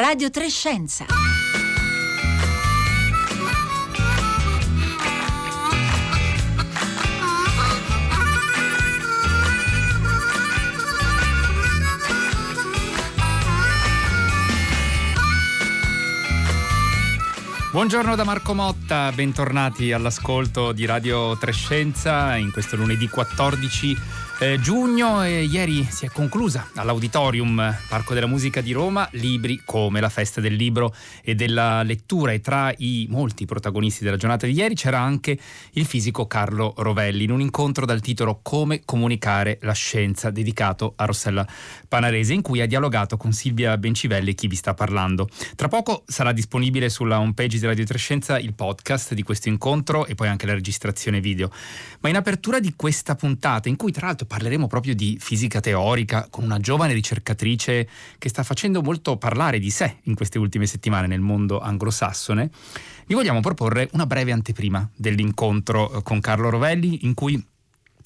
Radio Trescenza. Buongiorno da Marco Motta, bentornati all'ascolto di Radio Trescenza in questo lunedì 14 eh, giugno e ieri si è conclusa all'Auditorium Parco della Musica di Roma libri come la festa del libro e della lettura e tra i molti protagonisti della giornata di ieri c'era anche il fisico Carlo Rovelli in un incontro dal titolo Come comunicare la scienza dedicato a Rossella Panarese in cui ha dialogato con Silvia Bencivelli chi vi sta parlando. Tra poco sarà disponibile sulla homepage di Radio Trescenza il podcast di questo incontro e poi anche la registrazione video. Ma in apertura di questa puntata in cui tra l'altro parleremo proprio di fisica teorica con una giovane ricercatrice che sta facendo molto parlare di sé in queste ultime settimane nel mondo anglosassone. Vi vogliamo proporre una breve anteprima dell'incontro eh, con Carlo Rovelli in cui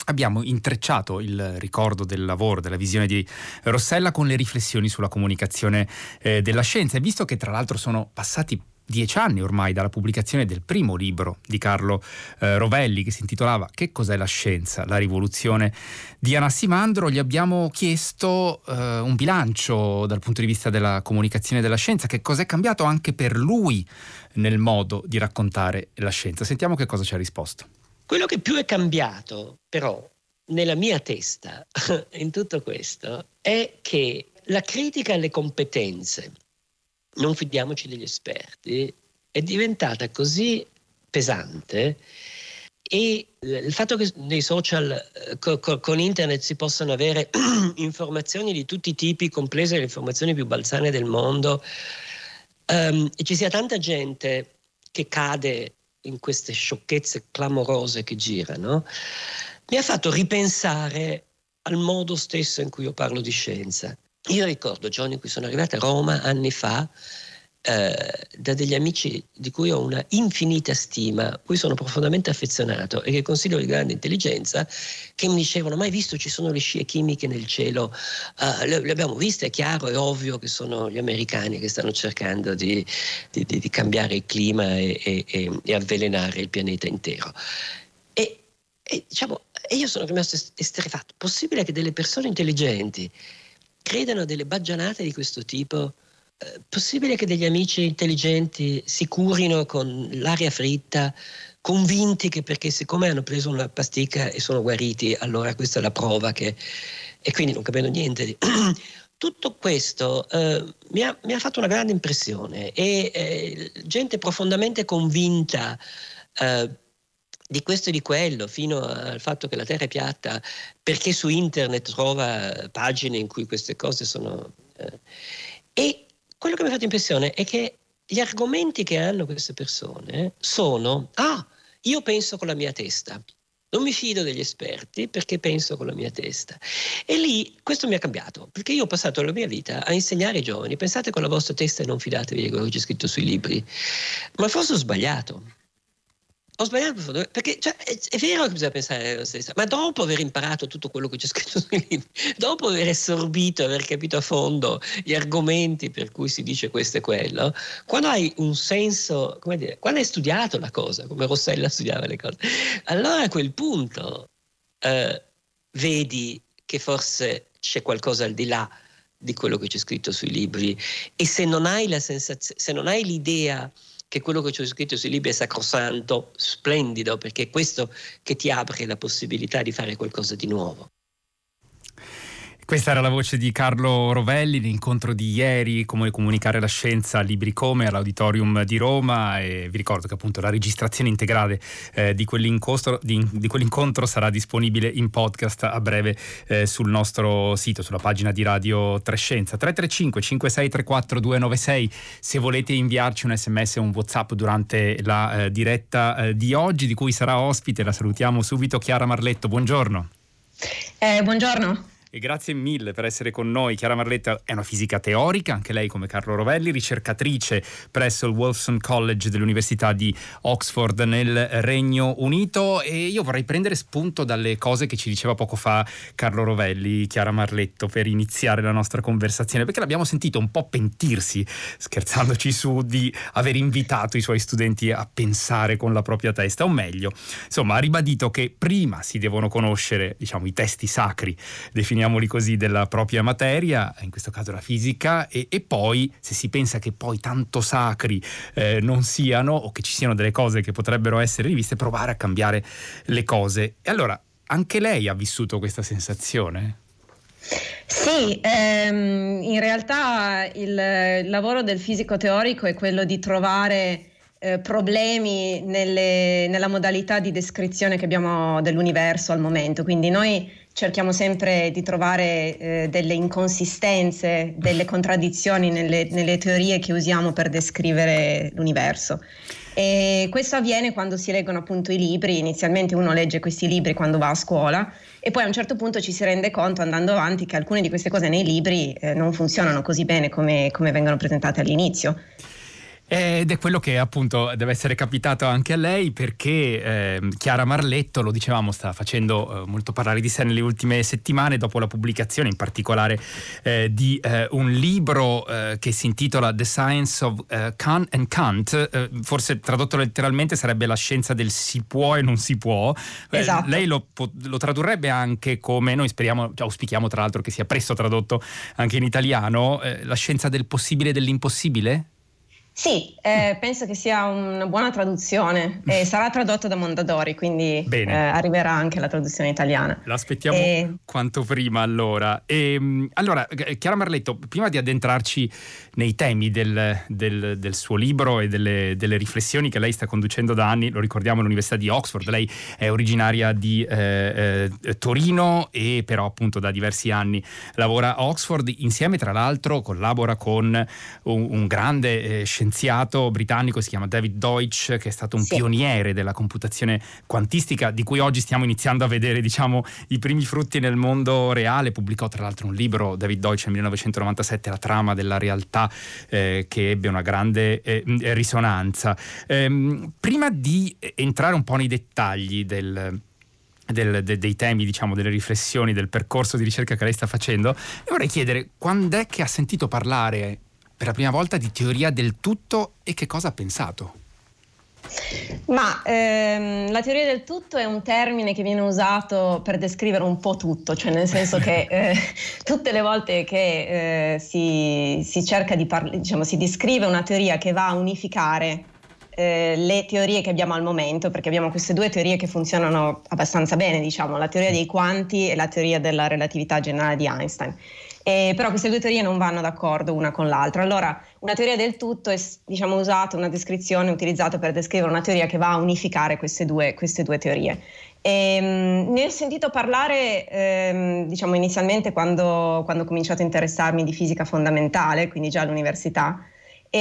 abbiamo intrecciato il ricordo del lavoro, della visione di Rossella con le riflessioni sulla comunicazione eh, della scienza e visto che tra l'altro sono passati dieci anni ormai dalla pubblicazione del primo libro di Carlo eh, Rovelli che si intitolava Che cos'è la scienza? La rivoluzione di Anassimandro, gli abbiamo chiesto eh, un bilancio dal punto di vista della comunicazione della scienza, che cos'è cambiato anche per lui nel modo di raccontare la scienza. Sentiamo che cosa ci ha risposto. Quello che più è cambiato però nella mia testa in tutto questo è che la critica alle competenze non fidiamoci degli esperti, è diventata così pesante e il fatto che nei social eh, co- co- con internet si possano avere informazioni di tutti i tipi, comprese le informazioni più balzane del mondo, um, e ci sia tanta gente che cade in queste sciocchezze clamorose che girano, mi ha fatto ripensare al modo stesso in cui io parlo di scienza. Io ricordo giorni in cui sono arrivata a Roma anni fa eh, da degli amici di cui ho una infinita stima, cui sono profondamente affezionato e che considero di grande intelligenza, che mi dicevano: Mai visto ci sono le scie chimiche nel cielo? Uh, le, le, abbiamo viste, è chiaro, è ovvio che sono gli americani che stanno cercando di, di, di, di cambiare il clima e, e, e, avvelenare il pianeta intero. E, e diciamo, io sono rimasto esterefatto. Possibile che delle persone intelligenti credano a delle baggianate di questo tipo? Eh, possibile che degli amici intelligenti si curino con l'aria fritta, convinti che perché siccome hanno preso una pasticca e sono guariti, allora questa è la prova che... e quindi non capendo niente di... Tutto questo eh, mi, ha, mi, ha, fatto una grande impressione e eh, gente profondamente convinta eh, di questo e di quello, fino al fatto che la Terra è piatta, perché su internet trova pagine in cui queste cose sono... Eh, e quello che mi ha fatto impressione è che gli argomenti che hanno queste persone sono, ah, io penso con la mia testa. Non mi fido degli esperti perché penso con la mia testa. E lì questo mi ha cambiato, perché io ho passato la mia vita a insegnare ai giovani, pensate con la vostra testa e non fidatevi di quello che c'è scritto sui libri. Ma forse ho sbagliato. Ho sbagliato perché cioè, è, è, vero che bisogna pensare alla stessa, ma dopo aver imparato tutto quello che c'è scritto sui libri, dopo aver assorbito, aver capito a fondo gli argomenti per cui si dice questo e quello, quando hai un senso, come dire, quando hai studiato la cosa, come Rossella studiava le cose, allora a quel punto eh, vedi che forse c'è qualcosa al di là di quello che c'è scritto sui libri e se non hai la sensazione, se non hai l'idea che quello che c'è scritto sui libri è sacrosanto, splendido, perché è questo che ti apre la possibilità di fare qualcosa di nuovo. Questa era la voce di Carlo Rovelli, l'incontro di ieri, come comunicare la scienza, libri come all'Auditorium di Roma e vi ricordo che appunto la registrazione integrale eh, di, quell'incontro, di, di, quell'incontro, sarà disponibile in podcast a breve eh, sul nostro sito, sulla pagina di Radio Trescenza. 335 5634 296 se volete inviarci un sms o un whatsapp durante la eh, diretta eh, di oggi di cui sarà ospite, la salutiamo subito Chiara Marletto, buongiorno. Eh, buongiorno. E grazie mille per essere con noi. Chiara Marletta è una fisica teorica, anche lei come Carlo Rovelli, ricercatrice presso il Wolfson College dell'Università di Oxford nel Regno Unito e io vorrei prendere spunto dalle cose che ci diceva poco fa Carlo Rovelli, Chiara Marletto, per iniziare la nostra conversazione, perché l'abbiamo sentito un po' pentirsi, scherzandoci su, di aver invitato i suoi studenti a pensare con la propria testa, o meglio, insomma, ha ribadito che prima si devono conoscere, diciamo, i testi sacri, definiamo chiamiamoli così, della propria materia, in questo caso la fisica, e, e poi se si pensa che poi tanto sacri eh, non siano o che ci siano delle cose che potrebbero essere riviste, provare a cambiare le cose. E allora, anche lei ha vissuto questa sensazione? Sì, ehm, in realtà il lavoro del fisico teorico è quello di trovare eh, problemi nelle, nella modalità di descrizione che abbiamo dell'universo al momento. Quindi noi cerchiamo sempre di trovare eh, delle inconsistenze, delle contraddizioni nelle, nelle teorie che usiamo per descrivere l'universo. E questo avviene quando si leggono appunto i libri, inizialmente uno legge questi libri quando va a scuola e poi a un certo punto ci si rende conto andando avanti che alcune di queste cose nei libri eh, non funzionano così bene come, come vengono presentate all'inizio. Ed è quello che appunto deve essere capitato anche a lei perché eh, Chiara Marletto, lo dicevamo, sta facendo eh, molto parlare di sé nelle ultime settimane dopo la pubblicazione in particolare eh, di eh, un libro eh, che si intitola The Science of eh, Kant and Kant, forse tradotto letteralmente sarebbe la scienza del si può e non si può. Esatto. lei lo, lo, tradurrebbe anche come, noi speriamo, cioè, auspichiamo tra l'altro che sia presto tradotto anche in italiano, la scienza del possibile e dell'impossibile? Sì, eh, penso che sia una buona traduzione e sarà tradotto da Mondadori, quindi eh, arriverà anche la traduzione italiana. L'aspettiamo e... quanto prima allora. E, ehm, allora, Chiara Marletto, prima di addentrarci nei temi del, del, del suo libro e delle, delle, riflessioni che lei sta conducendo da anni, lo ricordiamo all'Università di Oxford, lei è originaria di eh, eh, Torino e però appunto da diversi anni lavora a Oxford, insieme tra l'altro collabora con un, un grande eh, scienziato britannico si chiama David Deutsch, che è stato un sì. pioniere della computazione quantistica, di cui oggi stiamo iniziando a vedere diciamo, i primi frutti nel mondo reale. Pubblicò tra l'altro un libro, David Deutsch, nel 1997, La trama della realtà, eh, che ebbe una grande eh, risonanza. Ehm, prima di entrare un po' nei dettagli del del, de, dei temi, diciamo, delle riflessioni, del percorso di ricerca che lei sta facendo, vorrei chiedere quando è che ha sentito parlare per la prima volta di teoria del tutto e che cosa ha pensato? Ma ehm, la teoria del tutto è un termine che viene usato per descrivere un po' tutto, cioè nel senso che eh, tutte le volte che eh, si, si, cerca di parlare, diciamo, si descrive una teoria che va a unificare eh, le teorie che abbiamo al momento, perché abbiamo queste due teorie che funzionano abbastanza bene, diciamo, la teoria dei quanti e la teoria della relatività generale di Einstein. Eh, però queste due teorie non vanno d'accordo una con l'altra. Allora, una teoria del tutto è diciamo, usata, una descrizione utilizzata per descrivere una teoria che va a unificare queste due, queste due teorie. Ehm, ne ho sentito parlare ehm, diciamo, inizialmente quando, quando ho cominciato a interessarmi di fisica fondamentale, quindi già all'università. E,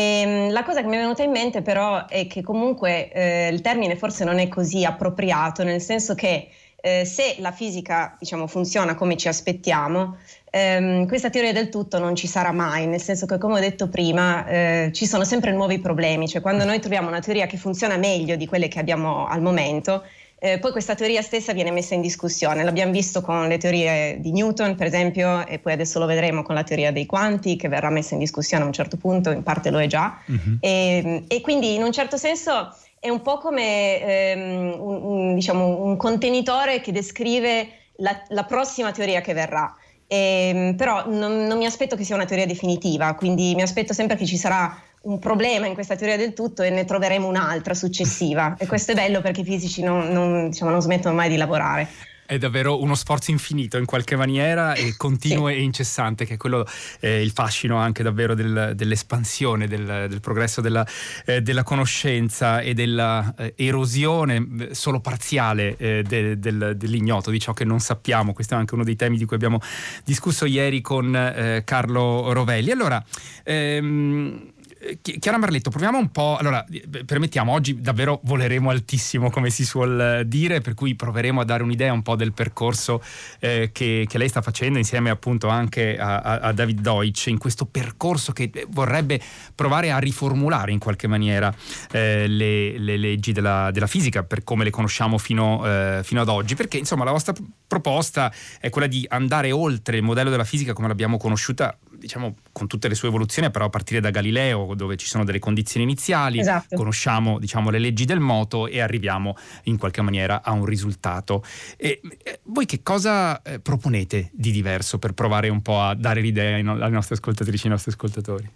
ehm, la cosa che mi è venuta in mente però è che comunque eh, il termine forse non è così appropriato, nel senso che eh, se la fisica diciamo, funziona come ci aspettiamo, ehm, questa teoria del tutto non ci sarà mai, nel senso che come ho detto prima eh, ci sono sempre nuovi problemi, cioè quando noi troviamo una teoria che funziona meglio di quelle che abbiamo al momento, eh, poi questa teoria stessa viene messa in discussione. L'abbiamo visto con le teorie di Newton, per esempio, e poi adesso lo vedremo con la teoria dei quanti, che verrà messa in discussione a un certo punto, in parte lo è già. Uh-huh. E, e, quindi in un certo senso è un po' come ehm, un, un, diciamo, un, contenitore che descrive la, la prossima teoria che verrà. E, ehm, però non, non, mi aspetto che sia una teoria definitiva, quindi mi aspetto sempre che ci sarà un problema in questa teoria del tutto e ne troveremo un'altra successiva. E questo è bello perché i fisici non, non, diciamo, non smettono mai di lavorare è davvero uno sforzo infinito in qualche maniera e continuo sì. e incessante, che è quello eh, il fascino anche davvero del, dell'espansione, del, del progresso della, eh, della, conoscenza e dell'erosione eh, solo parziale eh, de, del, dell'ignoto, di ciò che non sappiamo. Questo è anche uno dei temi di cui abbiamo discusso ieri con eh, Carlo Rovelli. Allora, ehm, Eh, Chiara Marletto, proviamo un po'. Allora, eh, permettiamo, oggi davvero voleremo altissimo, come si suol dire, per cui proveremo a dare un'idea un po' del percorso eh, che, che, lei sta facendo insieme appunto anche a, a, David Deutsch, in questo percorso che vorrebbe provare a riformulare in qualche maniera eh, le, le, leggi della, della, fisica per come le conosciamo fino, eh, fino ad oggi, perché insomma la vostra proposta è quella di andare oltre il modello della fisica come l'abbiamo conosciuta diciamo con tutte le sue evoluzioni, però a partire da Galileo, dove ci sono delle condizioni iniziali, esatto. conosciamo diciamo, le leggi del moto e arriviamo in qualche maniera a un risultato. E, eh, voi che cosa eh, proponete di diverso per provare un po' a dare l'idea alle nostre ascoltatrici e ai nostri ascoltatori?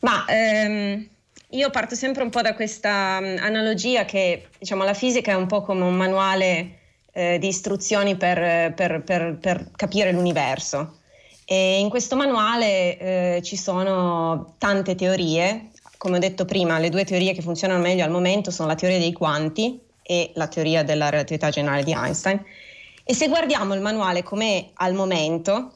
Ma ehm, io parto sempre un po' da questa um, analogia che diciamo, la fisica è un po' come un manuale eh, di istruzioni per, per, per, per capire l'universo. E in questo manuale eh, ci sono tante teorie, come ho detto prima, le due teorie che funzionano meglio al momento sono la teoria dei quanti e la teoria della relatività generale di Einstein. E se guardiamo il manuale com'è al momento,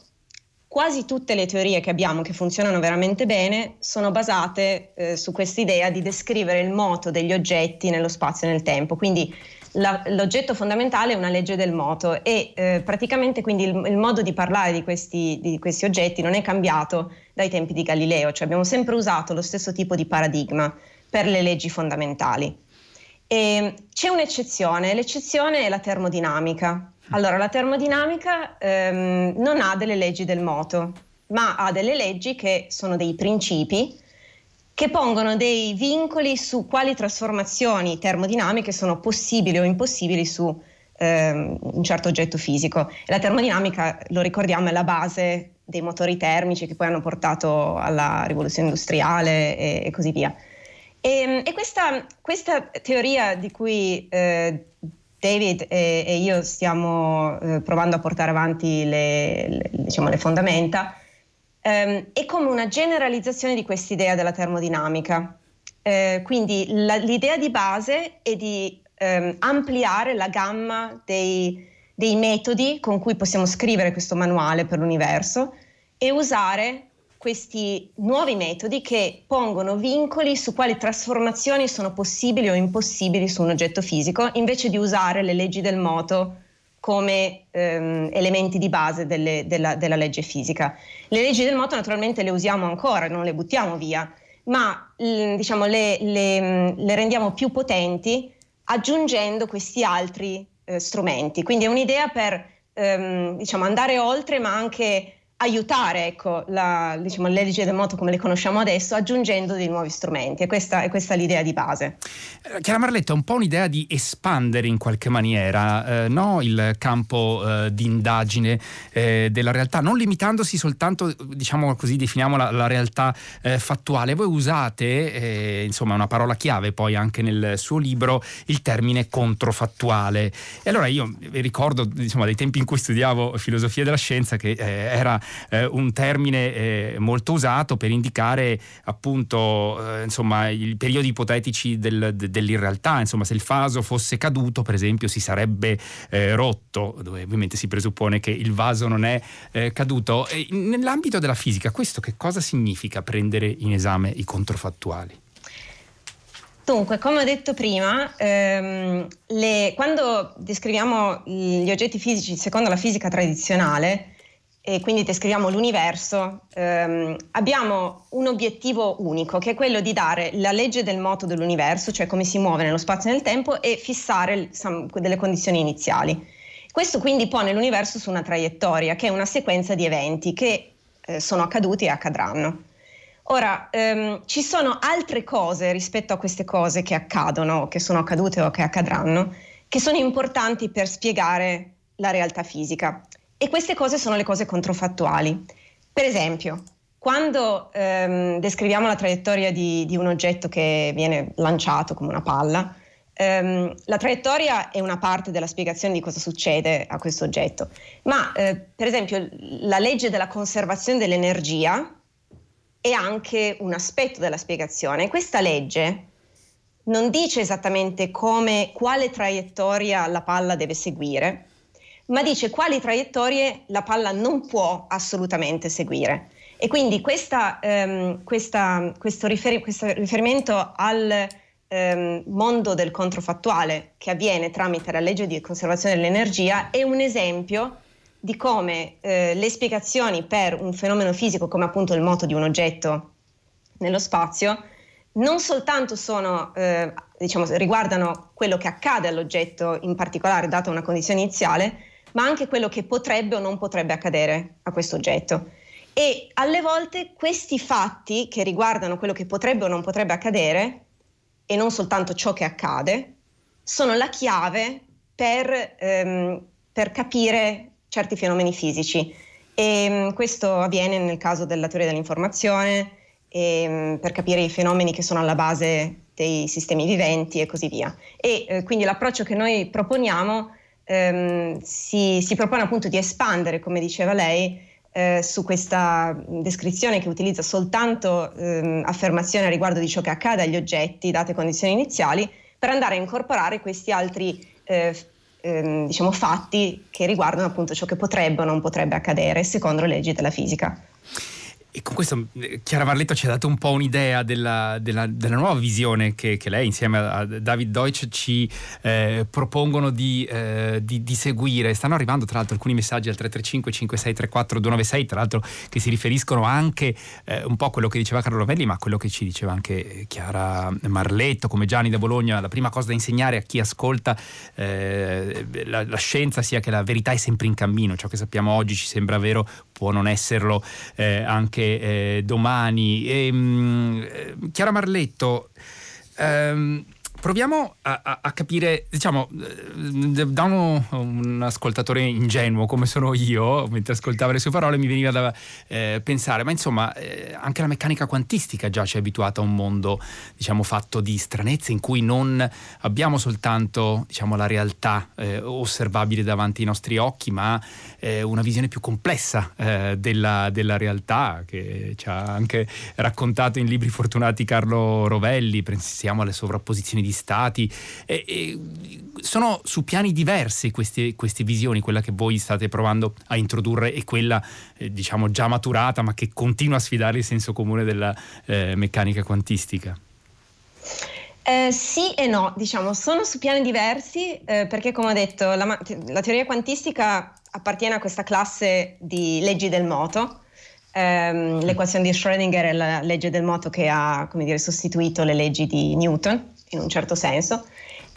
quasi tutte le teorie che abbiamo che funzionano veramente bene sono basate eh, su questa idea di descrivere il moto degli oggetti nello spazio e nel tempo. Quindi la, l'oggetto fondamentale è una legge del moto e eh, praticamente quindi il, il, modo di parlare di questi, di questi, oggetti non è cambiato dai tempi di Galileo, cioè abbiamo sempre usato lo stesso tipo di paradigma per le leggi fondamentali. E c'è un'eccezione, l'eccezione è la termodinamica. Allora, la termodinamica ehm, non ha delle leggi del moto, ma ha delle leggi che sono dei principi che pongono dei vincoli su quali trasformazioni termodinamiche sono possibili o impossibili su ehm, un certo oggetto fisico. La termodinamica, lo ricordiamo, è la base dei motori termici che poi hanno portato alla rivoluzione industriale e, e così via. E, e questa, questa, teoria di cui eh, David e, e, io stiamo eh, provando a portare avanti le, le, diciamo, le fondamenta, ehm, è come una generalizzazione di quest'idea della termodinamica. Eh, quindi la, l'idea di base è di ehm, ampliare la gamma dei, dei metodi con cui possiamo scrivere questo manuale per l'universo e usare questi nuovi metodi che pongono vincoli su quali trasformazioni sono possibili o impossibili su un oggetto fisico, invece di usare le leggi del moto come ehm, elementi di base delle, della, della, legge fisica. Le leggi del moto naturalmente le usiamo ancora, non le buttiamo via, ma diciamo, le, le, le, rendiamo più potenti aggiungendo questi altri eh, strumenti. Quindi è un'idea per ehm, diciamo, andare oltre, ma anche aiutare ecco, la, diciamo, le leggi del moto come le conosciamo adesso aggiungendo dei nuovi strumenti e questa è questa l'idea di base. Eh, Chiara Marletto è un po' un'idea di espandere in qualche maniera eh, no? il campo eh, di indagine eh, della realtà, non limitandosi soltanto, diciamo così, definiamo la, la realtà eh, fattuale. Voi usate, eh, insomma, una parola chiave poi anche nel suo libro, il termine controfattuale. E allora io ricordo, insomma, dei tempi in cui studiavo filosofia della scienza che era eh, un termine eh, molto usato per indicare appunto eh, insomma, i periodi ipotetici del, de, dell'irrealtà, insomma se il faso fosse caduto per esempio si sarebbe eh, rotto, dove ovviamente si presuppone che il vaso non è eh, caduto. E nell'ambito della fisica questo che cosa significa prendere in esame i controfattuali? Dunque, come ho detto prima, ehm, le, quando descriviamo gli oggetti fisici secondo la fisica tradizionale, e quindi descriviamo l'universo, ehm, abbiamo un obiettivo unico che è quello di dare la legge del moto dell'universo, cioè come si muove nello spazio e nel tempo, e fissare delle condizioni iniziali. Questo quindi pone l'universo su una traiettoria, che è una sequenza di eventi che eh, sono accaduti e accadranno. Ora, ehm, ci sono altre cose rispetto a queste cose che accadono, che sono accadute o che accadranno, che sono importanti per spiegare la realtà fisica. E queste cose sono le cose controfattuali. Per esempio, quando ehm, descriviamo la traiettoria di, di, un oggetto che viene lanciato come una palla, ehm, la traiettoria è una parte della spiegazione di cosa succede a questo oggetto, ma eh, per esempio la legge della conservazione dell'energia è anche un aspetto della spiegazione. Questa legge non dice esattamente come, quale traiettoria la palla deve seguire, ma dice quali traiettorie la palla non può assolutamente seguire. E quindi questa, ehm, questa, questo, riferi- questo, riferimento al ehm, mondo del controfattuale che avviene tramite la legge di conservazione dell'energia è un esempio di come eh, le spiegazioni per un fenomeno fisico come appunto il moto di un oggetto nello spazio non soltanto sono, eh, diciamo, riguardano quello che accade all'oggetto in particolare data una condizione iniziale, ma anche quello che potrebbe o non potrebbe accadere a questo oggetto. E alle volte questi fatti che riguardano quello che potrebbe o non potrebbe accadere, e non soltanto ciò che accade, sono la chiave per, ehm, per capire certi fenomeni fisici. E mm, questo avviene nel caso della teoria dell'informazione, e, mm, per capire i fenomeni che sono alla base dei sistemi viventi e così via. E eh, quindi l'approccio che noi proponiamo ehm, si, si, propone appunto di espandere, come diceva lei, eh, su questa descrizione che utilizza soltanto ehm, affermazioni riguardo di ciò che accade agli oggetti, date condizioni iniziali, per andare a incorporare questi altri eh, ehm, diciamo, fatti che riguardano appunto ciò che potrebbe o non potrebbe accadere secondo le leggi della fisica. E con questo eh, Chiara Marletto ci ha dato un po' un'idea della, della, della nuova visione che, che, lei insieme a David Deutsch ci eh, propongono di, eh, di, di, seguire. Stanno arrivando tra l'altro alcuni messaggi al 335 5634 296, tra l'altro che si riferiscono anche eh, un po' a quello che diceva Carlo Rovelli, ma a quello che ci diceva anche Chiara Marletto, come Gianni da Bologna. La prima cosa da insegnare a chi ascolta eh, la, la scienza sia che la verità è sempre in cammino, ciò che sappiamo oggi ci sembra vero può non esserlo eh, anche eh, domani. E, mh, mm, eh, Chiara Marletto, ehm, proviamo a, a, a, capire, diciamo, eh, da uno, un ascoltatore ingenuo come sono io, mentre ascoltavo le sue parole mi veniva da eh, pensare, ma insomma, eh, anche la meccanica quantistica già ci è abituata a un mondo, diciamo, fatto di stranezze in cui non abbiamo soltanto, diciamo, la realtà eh, osservabile davanti ai nostri occhi, ma eh, una visione più complessa eh, della, della, realtà che ci ha anche raccontato in libri fortunati Carlo Rovelli, pensiamo alle sovrapposizioni di stati. E, e sono su piani diversi queste, queste, visioni, quella che voi state provando a introdurre e quella eh, diciamo già maturata ma che continua a sfidare il senso comune della eh, meccanica quantistica. Eh, sì e no, diciamo, sono su piani diversi eh, perché come ho detto la, la, teoria quantistica appartiene a questa classe di leggi del moto. Um, l'equazione di Schrödinger è la legge del moto che ha dire, sostituito le leggi di Newton in un certo senso.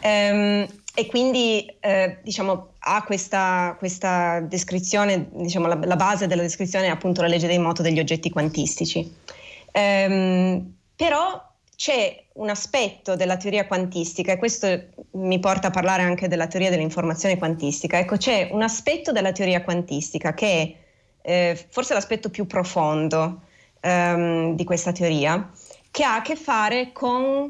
Um, e quindi eh, diciamo, ha questa, questa descrizione, diciamo, la, la, base della descrizione è appunto la legge dei moto degli oggetti quantistici. Um, però c'è un aspetto della teoria quantistica, e questo mi porta a parlare anche della teoria dell'informazione quantistica. Ecco, c'è un aspetto della teoria quantistica che è eh, forse l'aspetto più profondo um, di questa teoria, che ha a che fare con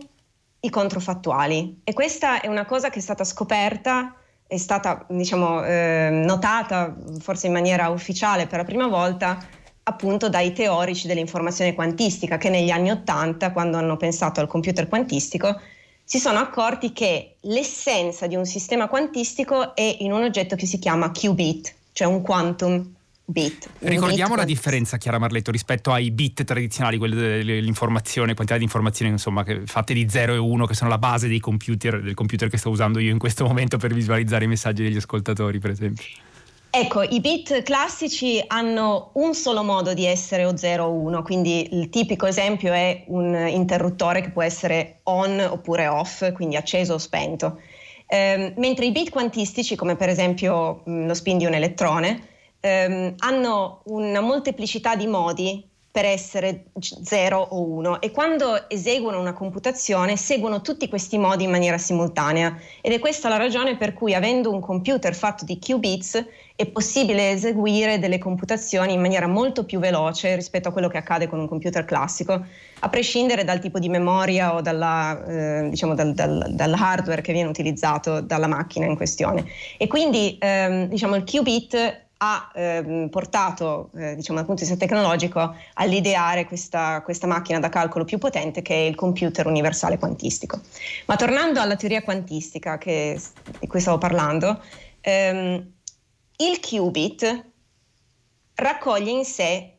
i controfattuali. E questa è una cosa che è stata scoperta, è stata diciamo, eh, notata forse in maniera ufficiale per la prima volta appunto dai teorici dell'informazione quantistica che negli anni Ottanta, quando hanno pensato al computer quantistico, si sono accorti che l'essenza di un sistema quantistico è in un oggetto che si chiama qubit, cioè un quantum bit. Ricordiamo bit la differenza, Chiara Marletto, rispetto ai bit tradizionali, quelli dell'informazione, quantità di informazioni insomma, fatte di 0 e 1, che sono la base dei computer, del computer che sto usando io in questo momento per visualizzare i messaggi degli ascoltatori, per esempio. Ecco, i bit classici hanno un solo modo di essere o 0 o 1, quindi il tipico esempio è un interruttore che può essere on oppure off, quindi acceso o spento. Eh, mentre i bit quantistici, come per esempio mh, lo spin di un elettrone, ehm, hanno una molteplicità di modi per essere 0 o 1 e quando eseguono una computazione seguono tutti questi modi in maniera simultanea. Ed è questa la ragione per cui avendo un computer fatto di qubits è possibile eseguire delle computazioni in maniera molto più veloce rispetto a quello che accade con un computer classico, a prescindere dal tipo di memoria o dalla, eh, diciamo dal, dal, dal, hardware che viene utilizzato dalla macchina in questione. E quindi ehm, diciamo, il qubit ha ehm, portato, eh, diciamo dal punto di vista tecnologico, all'ideare questa, questa, macchina da calcolo più potente che è il computer universale quantistico. Ma tornando alla teoria quantistica che, di cui stavo parlando, ehm, il qubit raccoglie in sé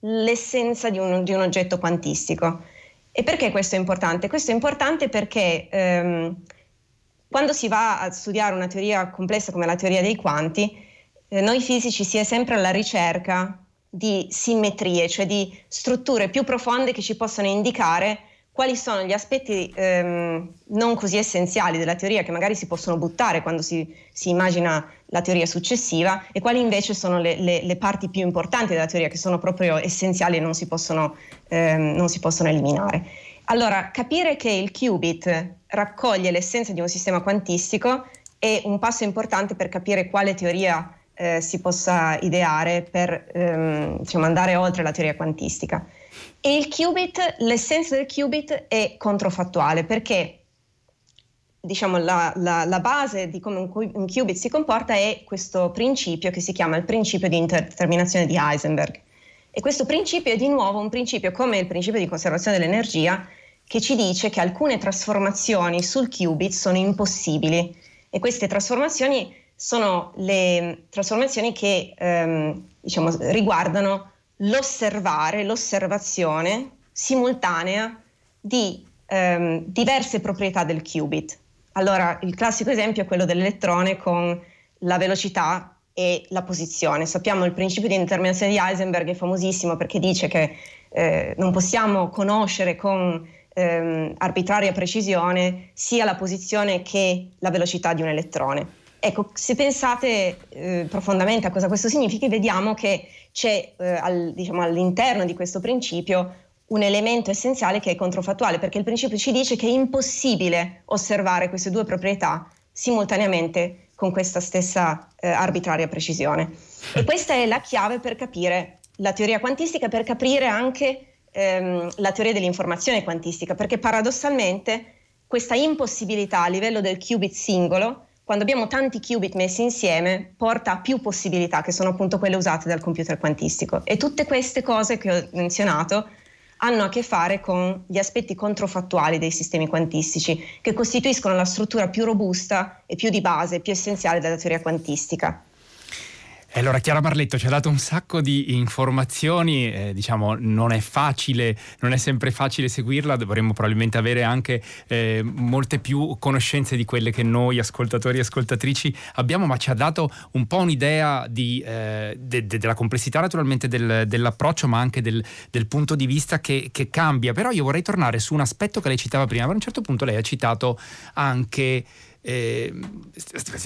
l'essenza di un, di un oggetto quantistico. E perché questo è importante? Questo è importante perché ehm, quando si va a studiare una teoria complessa come la teoria dei quanti, noi fisici si è sempre alla ricerca di simmetrie, cioè di strutture più profonde che ci possano indicare quali sono gli aspetti ehm, non così essenziali della teoria che magari si possono buttare quando si, si immagina la teoria successiva e quali invece sono le, le, le, parti più importanti della teoria che sono proprio essenziali e non si possono, ehm, non si possono eliminare. Allora, capire che il qubit raccoglie l'essenza di un sistema quantistico è un passo importante per capire quale teoria eh, si possa ideare per ehm, diciamo, andare oltre la teoria quantistica. E il qubit, l'essenza del qubit è controfattuale perché diciamo, la, la, la, base di come un, qubit si comporta è questo principio che si chiama il principio di interdeterminazione di Heisenberg. E questo principio è di nuovo un principio come il principio di conservazione dell'energia che ci dice che alcune trasformazioni sul qubit sono impossibili e queste trasformazioni sono le trasformazioni che ehm, diciamo, riguardano l'osservare, l'osservazione simultanea di ehm, diverse proprietà del qubit. Allora, il classico esempio è quello dell'elettrone con la velocità e la posizione. Sappiamo il principio di indeterminazione di Heisenberg è famosissimo perché dice che eh, non possiamo conoscere con ehm, arbitraria precisione sia la posizione che la velocità di un elettrone. Ecco, se pensate eh, profondamente a cosa questo significa, vediamo che c'è eh, al, diciamo, all'interno di questo principio un elemento essenziale che è controfattuale, perché il principio ci dice che è impossibile osservare queste due proprietà simultaneamente con questa stessa eh, arbitraria precisione. E questa è la chiave per capire la teoria quantistica, per capire anche ehm, la teoria dell'informazione quantistica, perché paradossalmente questa impossibilità a livello del qubit singolo quando abbiamo tanti qubit messi insieme, porta a più possibilità, che sono appunto quelle usate dal computer quantistico. E tutte queste cose che ho menzionato hanno a che fare con gli aspetti controfattuali dei sistemi quantistici, che costituiscono la struttura più robusta e più di base, più essenziale della teoria quantistica. E allora Chiara Marletto ci ha dato un sacco di informazioni, eh, diciamo non è facile, non è sempre facile seguirla, dovremmo probabilmente avere anche eh, molte più conoscenze di quelle che noi ascoltatori e ascoltatrici abbiamo, ma ci ha dato un po' un'idea di, eh, de, de, della complessità naturalmente del, dell'approccio, ma anche del, del punto di vista che, che, cambia. Però io vorrei tornare su un aspetto che lei citava prima, a un certo punto lei ha citato anche eh,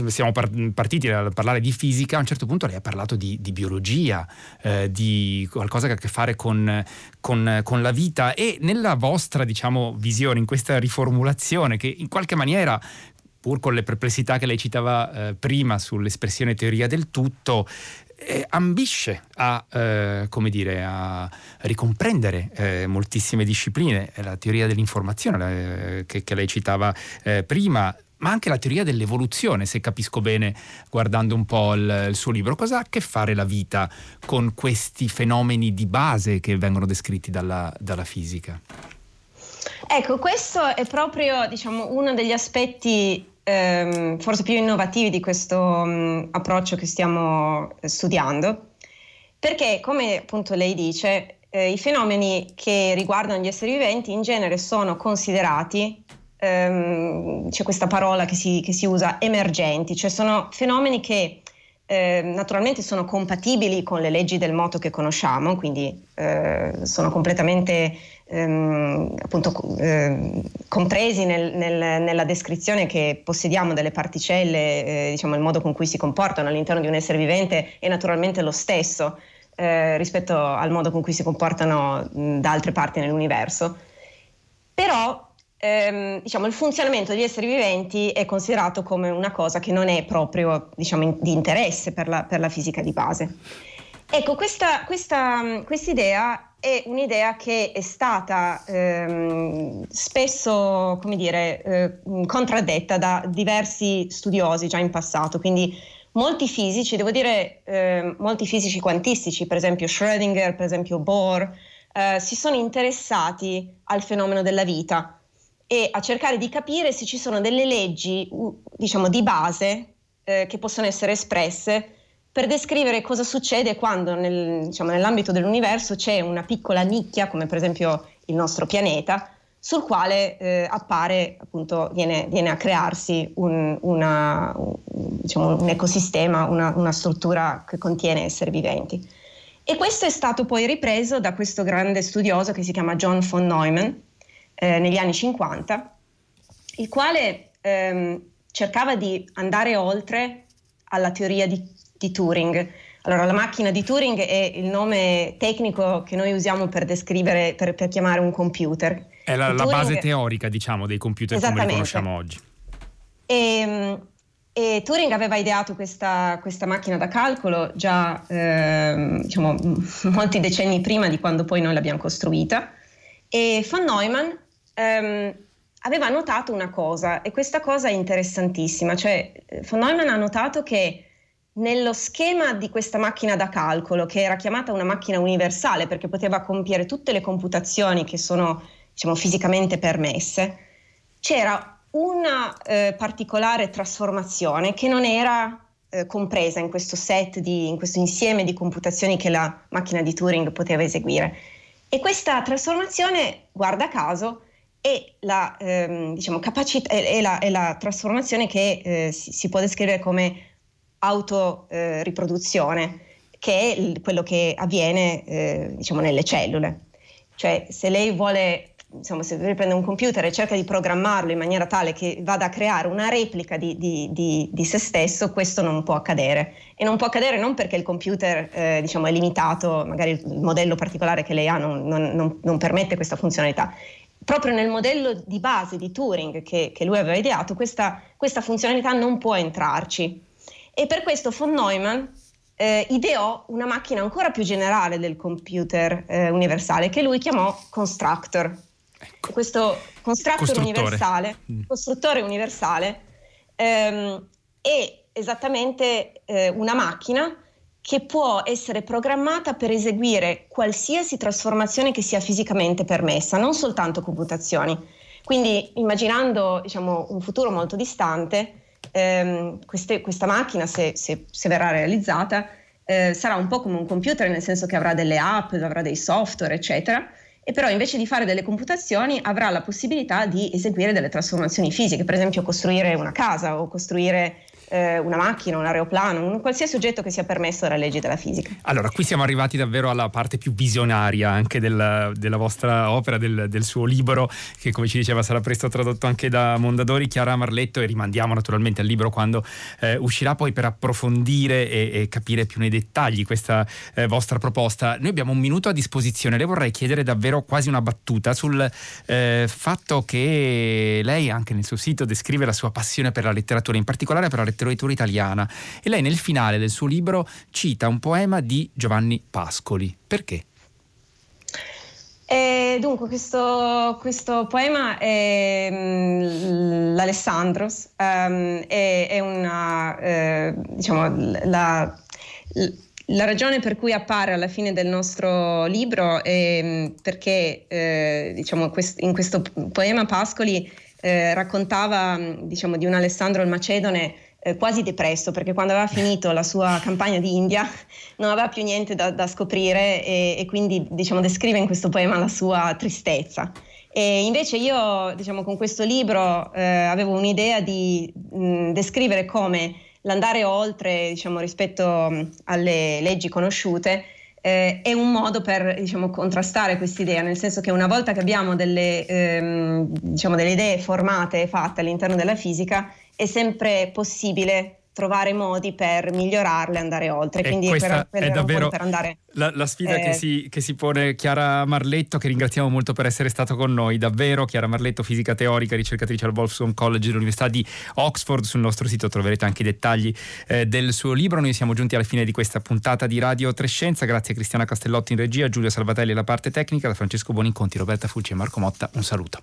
siamo partiti a parlare di fisica, a un certo punto lei ha parlato di, di biologia, eh, di qualcosa che ha a che fare con, con, con, la vita. E nella vostra diciamo, visione, in questa riformulazione che in qualche maniera pur con le perplessità che lei citava eh, prima sull'espressione teoria del tutto, eh, ambisce a, eh, dire, a ricomprendere eh, moltissime discipline, la teoria dell'informazione che, che, lei citava eh, prima, ma anche la teoria dell'evoluzione, se capisco bene guardando un po' il, il, suo libro. Cosa ha a che fare la vita con questi fenomeni di base che vengono descritti dalla, dalla fisica? Ecco, questo è proprio diciamo, uno degli aspetti ehm, forse più innovativi di questo um, approccio che stiamo eh, studiando, perché come appunto lei dice, eh, i fenomeni che riguardano gli esseri viventi in genere sono considerati ehm, c'è questa parola che si, che si, usa, emergenti, cioè sono fenomeni che eh, naturalmente sono compatibili con le leggi del moto che conosciamo, quindi eh, sono completamente ehm, appunto, eh, compresi nel, nel, nella descrizione che possediamo delle particelle, eh, diciamo il modo con cui si comportano all'interno di un essere vivente è naturalmente lo stesso eh, rispetto al modo con cui si comportano mh, da altre parti nell'universo. Però ehm, diciamo, il funzionamento degli esseri viventi è considerato come una cosa che non è proprio diciamo, in, di interesse per la, per la, fisica di base. Ecco, questa, questa idea è un'idea che è stata ehm, spesso, dire, eh, contraddetta da diversi studiosi già in passato, quindi molti fisici, devo dire eh, molti fisici quantistici, per esempio Schrödinger, per esempio Bohr, eh, si sono interessati al fenomeno della vita e a cercare di capire se ci sono delle leggi, diciamo, di base eh, che possono essere espresse per descrivere cosa succede quando nel, diciamo, nell'ambito dell'universo c'è una piccola nicchia, come per esempio il nostro pianeta, sul quale eh, appare, appunto, viene, viene a crearsi un, una, un, diciamo, un ecosistema, una, una, struttura che contiene esseri viventi. E questo è stato poi ripreso da questo grande studioso che si chiama John von Neumann eh, negli anni 50, il quale ehm, cercava di andare oltre alla teoria di, di Turing. Allora, la macchina di Turing è il nome tecnico che noi usiamo per descrivere, per, per chiamare un computer. È la, la base teorica, diciamo, dei computer come li conosciamo oggi. E, ehm, e Turing aveva ideato questa, questa, macchina da calcolo già eh, diciamo, molti decenni prima di quando poi noi l'abbiamo costruita. E von Neumann ehm, aveva notato una cosa, e questa cosa è interessantissima, cioè von Neumann ha notato che nello schema di questa macchina da calcolo, che era chiamata una macchina universale perché poteva compiere tutte le computazioni che sono diciamo, fisicamente permesse, c'era una eh, particolare trasformazione che non era eh, compresa in questo set, di, in questo insieme di computazioni che la macchina di Turing poteva eseguire. E questa trasformazione, guarda caso, è la, ehm, diciamo, capacità, è, è, la, è la, trasformazione che eh, si, si, può descrivere come autoriproduzione, eh, che è il, quello che avviene eh, diciamo, nelle cellule. Cioè se lei vuole, insomma, se prende un computer e cerca di programmarlo in maniera tale che vada a creare una replica di, di, di, di se stesso, questo non può accadere. E non può accadere non perché il computer eh, diciamo, è limitato, magari il modello particolare che lei ha non, non, non, non permette questa funzionalità, proprio nel modello di base di Turing che, che lui aveva ideato, questa, questa, funzionalità non può entrarci. E per questo von Neumann eh, ideò una macchina ancora più generale del computer eh, universale che lui chiamò constructor. Ecco. Questo constructor universale, mm. costruttore universale, ehm, è esattamente eh, una macchina che può essere programmata per eseguire qualsiasi trasformazione che sia fisicamente permessa, non soltanto computazioni. Quindi immaginando diciamo, un futuro molto distante, ehm, queste, questa macchina, se, se, se verrà realizzata, eh, sarà un po' come un computer, nel senso che avrà delle app, avrà dei software, eccetera, e però invece di fare delle computazioni avrà la possibilità di eseguire delle trasformazioni fisiche, per esempio costruire una casa o costruire eh, una macchina, un aeroplano, un qualsiasi oggetto che sia permesso dalle leggi della fisica. Allora, qui siamo arrivati davvero alla parte più visionaria anche della, della vostra opera, del, del, suo libro, che come ci diceva sarà presto tradotto anche da Mondadori, Chiara Marletto, e rimandiamo naturalmente al libro quando eh, uscirà poi per approfondire e, e, capire più nei dettagli questa eh, vostra proposta. Noi abbiamo un minuto a disposizione, le vorrei chiedere davvero quasi una battuta sul eh, fatto che lei anche nel suo sito descrive la sua passione per la letteratura, in particolare per la letteratura letteratura italiana e lei nel finale del suo libro cita un poema di Giovanni Pascoli. Perché? Eh, dunque, questo, questo, poema è um, l'Alessandros, um, è, è, una, eh, diciamo, la, la ragione per cui appare alla fine del nostro libro è mm, perché eh, diciamo, quest- in questo poema Pascoli eh, raccontava mm, diciamo, di un Alessandro il Macedone eh, quasi depresso perché quando aveva finito la sua campagna di India non aveva più niente da, da scoprire e, e, quindi diciamo, descrive in questo poema la sua tristezza. E invece io diciamo, con questo libro eh, avevo un'idea di mh, descrivere come l'andare oltre diciamo, rispetto mh, alle leggi conosciute eh, è un modo per diciamo, contrastare quest'idea, nel senso che una volta che abbiamo delle, ehm, diciamo, delle idee formate e fatte all'interno della fisica, è sempre possibile trovare modi per migliorarle e andare oltre. E Quindi per, per, è davvero per andare, la, la sfida eh, che, si, che, si, pone Chiara Marletto, che ringraziamo molto per essere stato con noi. Davvero, Chiara Marletto, fisica teorica, ricercatrice al Wolfson College dell'Università di Oxford. Sul nostro sito troverete anche i dettagli eh, del suo libro. Noi siamo giunti alla fine di questa puntata di Radio Trescenza. Grazie a Cristiana Castellotti in regia, Giulia Salvatelli alla parte tecnica, da Francesco Boninconti, Roberta Fulci e Marco Motta. Un saluto.